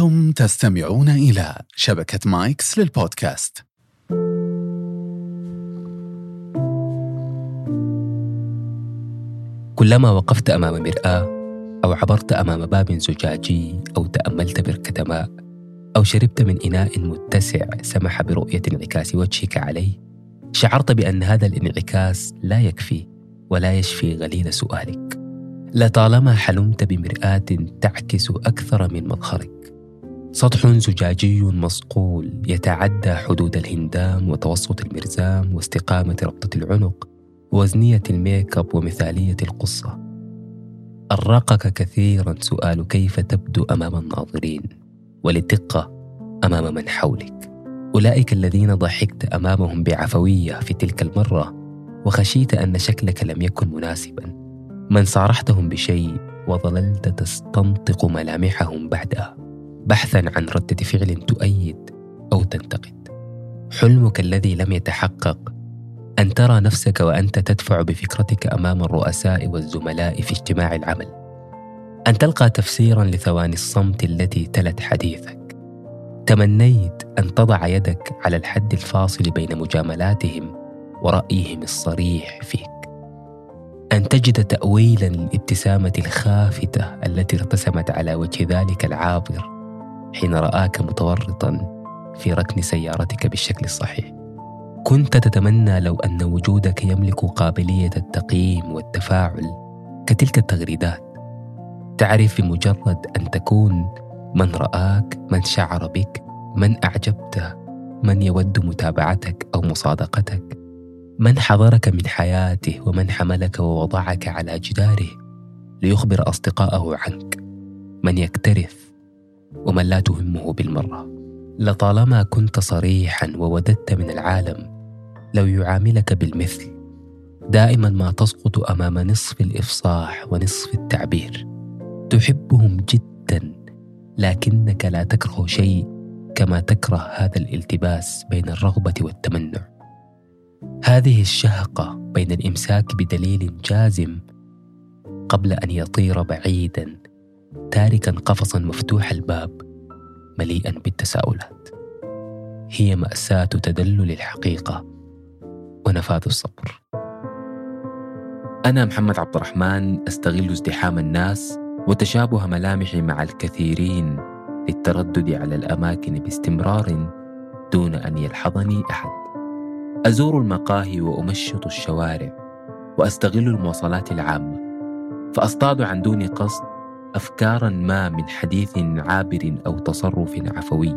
أنتم تستمعون إلى شبكة مايكس للبودكاست. كلما وقفت أمام مرآة أو عبرت أمام باب زجاجي أو تأملت بركة ماء أو شربت من إناء متسع سمح برؤية انعكاس وجهك عليه شعرت بأن هذا الانعكاس لا يكفي ولا يشفي غليل سؤالك. لطالما حلمت بمرآة تعكس أكثر من مظهرك سطح زجاجي مصقول يتعدى حدود الهندام وتوسط المرزام واستقامة ربطة العنق ووزنية الميك أب ومثالية القصة. أرقك كثيرا سؤال كيف تبدو أمام الناظرين وللدقة أمام من حولك. أولئك الذين ضحكت أمامهم بعفوية في تلك المرة وخشيت أن شكلك لم يكن مناسبا. من صارحتهم بشيء وظللت تستنطق ملامحهم بعدها. بحثا عن ردة فعل تؤيد أو تنتقد. حلمك الذي لم يتحقق. أن ترى نفسك وأنت تدفع بفكرتك أمام الرؤساء والزملاء في اجتماع العمل. أن تلقى تفسيرا لثواني الصمت التي تلت حديثك. تمنيت أن تضع يدك على الحد الفاصل بين مجاملاتهم ورأيهم الصريح فيك. أن تجد تأويلا للابتسامة الخافتة التي ارتسمت على وجه ذلك العابر. حين رآك متورطا في ركن سيارتك بالشكل الصحيح. كنت تتمنى لو أن وجودك يملك قابلية التقييم والتفاعل كتلك التغريدات. تعرف بمجرد أن تكون من رآك من شعر بك من أعجبته من يود متابعتك أو مصادقتك من حضرك من حياته ومن حملك ووضعك على جداره ليخبر أصدقائه عنك. من يكترث ومن لا تهمه بالمرة. لطالما كنت صريحا ووددت من العالم لو يعاملك بالمثل دائما ما تسقط أمام نصف الإفصاح ونصف التعبير. تحبهم جدا لكنك لا تكره شيء كما تكره هذا الالتباس بين الرغبة والتمنع. هذه الشهقة بين الإمساك بدليل جازم قبل أن يطير بعيدا تاركا قفصا مفتوح الباب مليئا بالتساؤلات. هي مأساة تدلل الحقيقة ونفاذ الصبر. أنا محمد عبد الرحمن أستغل ازدحام الناس وتشابه ملامحي مع الكثيرين للتردد على الأماكن باستمرار دون أن يلحظني أحد. أزور المقاهي وأمشط الشوارع وأستغل المواصلات العامة. فأصطاد عن دون قصد افكارا ما من حديث عابر أو تصرف عفوي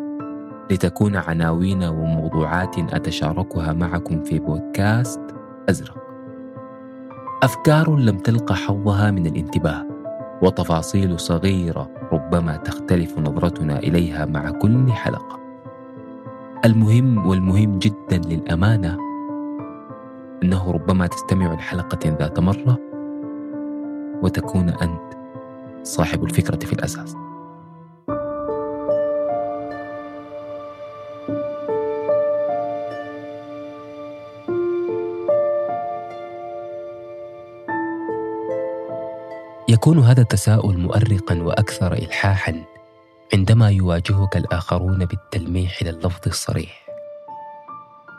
لتكون عناوين وموضوعات أتشاركها معكم في بودكاست أزرق. أفكار لم تلق حظها من الانتباه وتفاصيل صغيرة ربما تختلف نظرتنا إليها مع كل حلقة. المهم والمهم جدا للأمانة أنه ربما تستمع لحلقة ذات مرة وتكون أنت صاحب الفكرة في الأساس. يكون هذا التساؤل مؤرقا وأكثر الحاحا عندما يواجهك الآخرون بالتلميح لللفظ الصريح.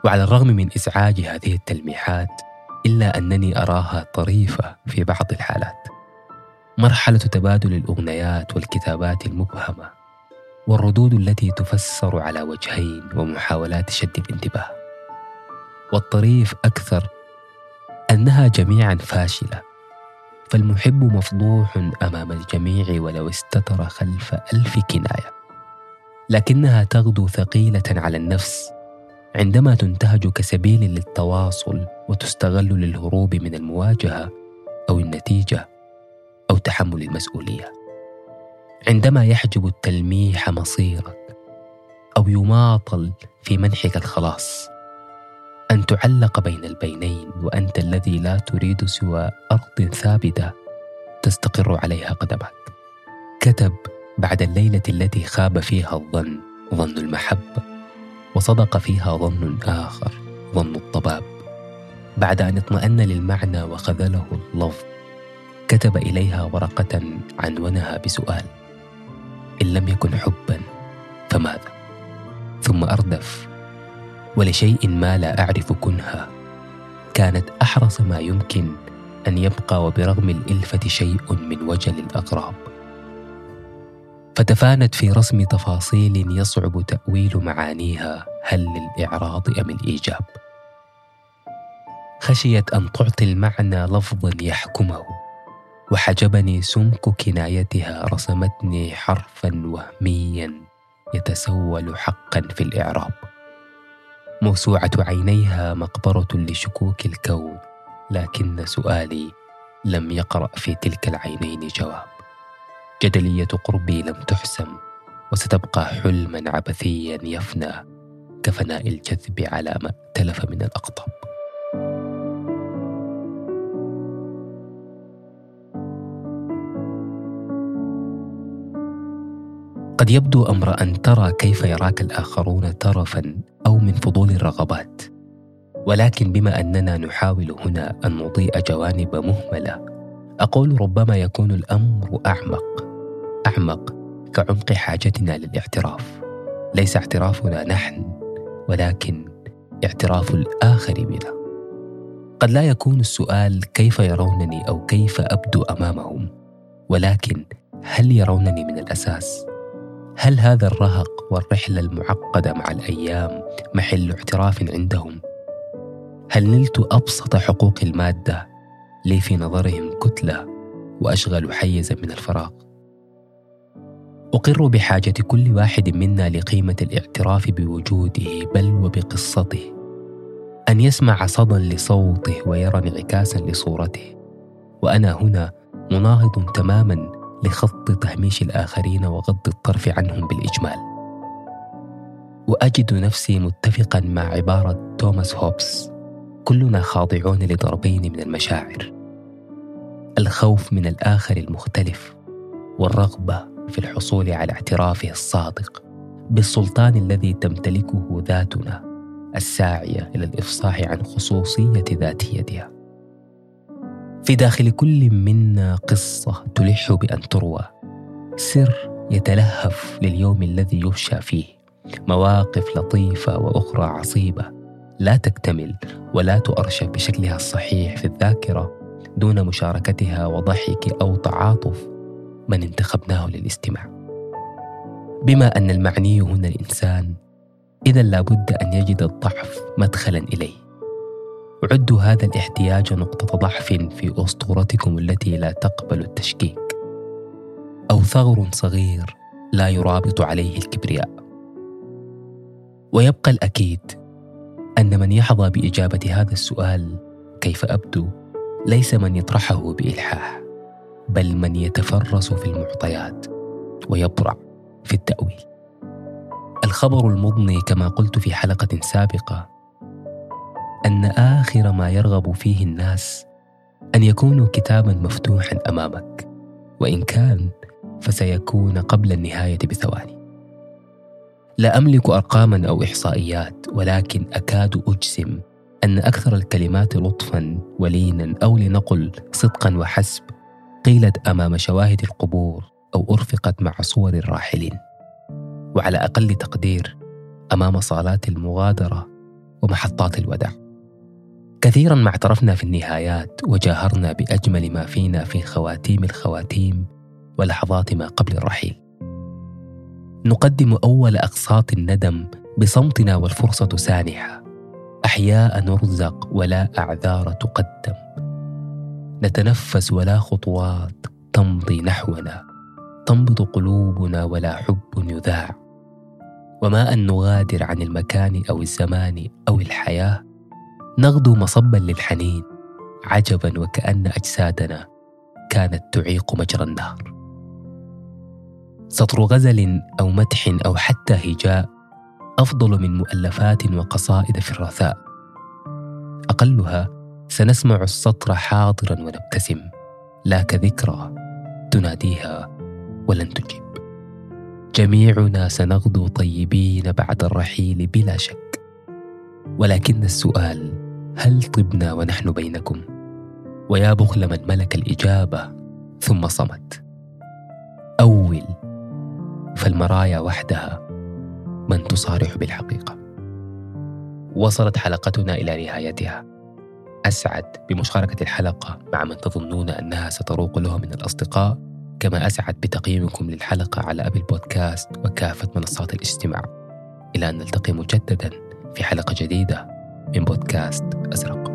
وعلى الرغم من إزعاج هذه التلميحات إلا أنني أراها طريفة في بعض الحالات. مرحلة تبادل الأغنيات والكتابات المبهمة والردود التي تفسر على وجهين ومحاولات شد الانتباه والطريف أكثر أنها جميعا فاشلة فالمحب مفضوح أمام الجميع ولو استتر خلف ألف كناية لكنها تغدو ثقيلة على النفس عندما تنتهج كسبيل للتواصل وتستغل للهروب من المواجهة أو النتيجة. أو تحمل المسؤولية. عندما يحجب التلميح مصيرك أو يماطل في منحك الخلاص أن تعلق بين البينين وأنت الذي لا تريد سوى أرض ثابتة تستقر عليها قدمك. كتب بعد الليلة التي خاب فيها الظن ظن المحبة وصدق فيها ظن آخر ظن الطباب. بعد أن اطمأن للمعنى وخذله اللفظ كتب إليها ورقة عنونها بسؤال إن لم يكن حبا فماذا ثم أردف ولشيء ما لا أعرف كنها كانت أحرص ما يمكن أن يبقى وبرغم الإلفة شيء من وجل الاغراب فتفانت في رسم تفاصيل يصعب تأويل معانيها هل للإعراض أم الإيجاب؟ خشيت أن تعطي المعنى لفظا يحكمه. وحجبني سمك كنايتها رسمتني حرفا وهميا يتسول حقا في الإعراب. موسوعة عينيها مقبرة لشكوك الكون لكن سؤالي لم يقرأ في تلك العينين جواب. جدلية قربي لم تحسم وستبقى حلما عبثيا يفنى كفناء الجذب على ما ائتلف من الأقطاب. قد يبدو أمر أن ترى كيف يراك الآخرون ترفا أو من فضول الرغبات. ولكن بما أننا نحاول هنا أن نضيء جوانب مهملة أقول ربما يكون الأمر أعمق أعمق كعمق حاجتنا للاعتراف. ليس اعترافنا نحن ولكن اعتراف الآخر بنا. قد لا يكون السؤال كيف يرونني أو كيف أبدو أمامهم ولكن هل يرونني من الأساس؟ هل هذا الرهق والرحلة المعقدة مع الأيام محل اعتراف عندهم؟ هل نلت أبسط حقوق المادة لي في نظرهم كتلة وأشغل حيزا من الفراغ؟ أقر بحاجة كل واحد منا لقيمة الاعتراف بوجوده بل وبقصته أن يسمع صدى لصوته ويرى انعكاسا لصورته وأنا هنا مناهض تماما لخط تهميش الآخرين وغض الطرف عنهم بالإجمال. وأجد نفسي متفقا مع عبارة توماس هوبس كلنا خاضعون لضربين من المشاعر. الخوف من الآخر المختلف والرغبة في الحصول على اعترافه الصادق بالسلطان الذي تمتلكه ذاتنا الساعية إلى الإفصاح عن خصوصية ذاتيتها في داخل كل منا قصة تلح بأن تروى. سر يتلهف لليوم الذي يفشى فيه. مواقف لطيفة وأخرى عصيبة. لا تكتمل ولا تؤرشف بشكلها الصحيح في الذاكرة دون مشاركتها وضحك أو تعاطف من انتخبناه للاستماع. بما أن المعني هنا الإنسان اذا لابد أن يجد الضعف مدخلا إليه. عدوا هذا الاحتياج نقطة ضعف في أسطورتكم التي لا تقبل التشكيك. أو ثغر صغير لا يرابط عليه الكبرياء. ويبقى الأكيد أن من يحظى بإجابة هذا السؤال كيف أبدو ليس من يطرحه بإلحاح بل من يتفرس في المعطيات ويبرع في التأويل. الخبر المضني كما قلت في حلقة سابقة أن آخر ما يرغب فيه الناس أن يكونوا كتابا مفتوحا أمامك وإن كان فسيكون قبل النهاية بثواني. لا أملك ارقاما أو إحصائيات ولكن أكاد أجزم أن أكثر الكلمات لطفا ولينا أو لنقل صدقا وحسب قيلت أمام شواهد القبور أو أرفقت مع صور الراحلين. وعلى أقل تقدير أمام صالات المغادرة ومحطات الوداع. كثيرا ما اعترفنا في النهايات وجاهرنا بأجمل ما فينا في خواتيم الخواتيم ولحظات ما قبل الرحيل. نقدم أول أقساط الندم بصمتنا والفرصة سانحة. أحياء نرزق ولا أعذار تقدم. نتنفس ولا خطوات تمضي نحونا. تنبض قلوبنا ولا حب يذاع. وما أن نغادر عن المكان أو الزمان أو الحياة نغدو مصبا للحنين عجبا وكأن أجسادنا كانت تعيق مجرى النهر. سطر غزل أو مدح أو حتى هجاء أفضل من مؤلفات وقصائد في الرثاء. أقلها سنسمع السطر حاضرا ونبتسم لا كذكرى تناديها ولن تجيب. جميعنا سنغدو طيبين بعد الرحيل بلا شك ولكن السؤال هل طبنا ونحن بينكم؟ ويا بخل من ملك الإجابة ثم صمت. أول فالمرايا وحدها من تصارح بالحقيقة. وصلت حلقتنا إلى نهايتها. أسعد بمشاركة الحلقة مع من تظنون أنها ستروق له من الأصدقاء كما أسعد بتقييمكم للحلقة على أبل بودكاست وكافة منصات الاجتماع إلى أن نلتقي مجددا في حلقة جديدة من بودكاست أزرق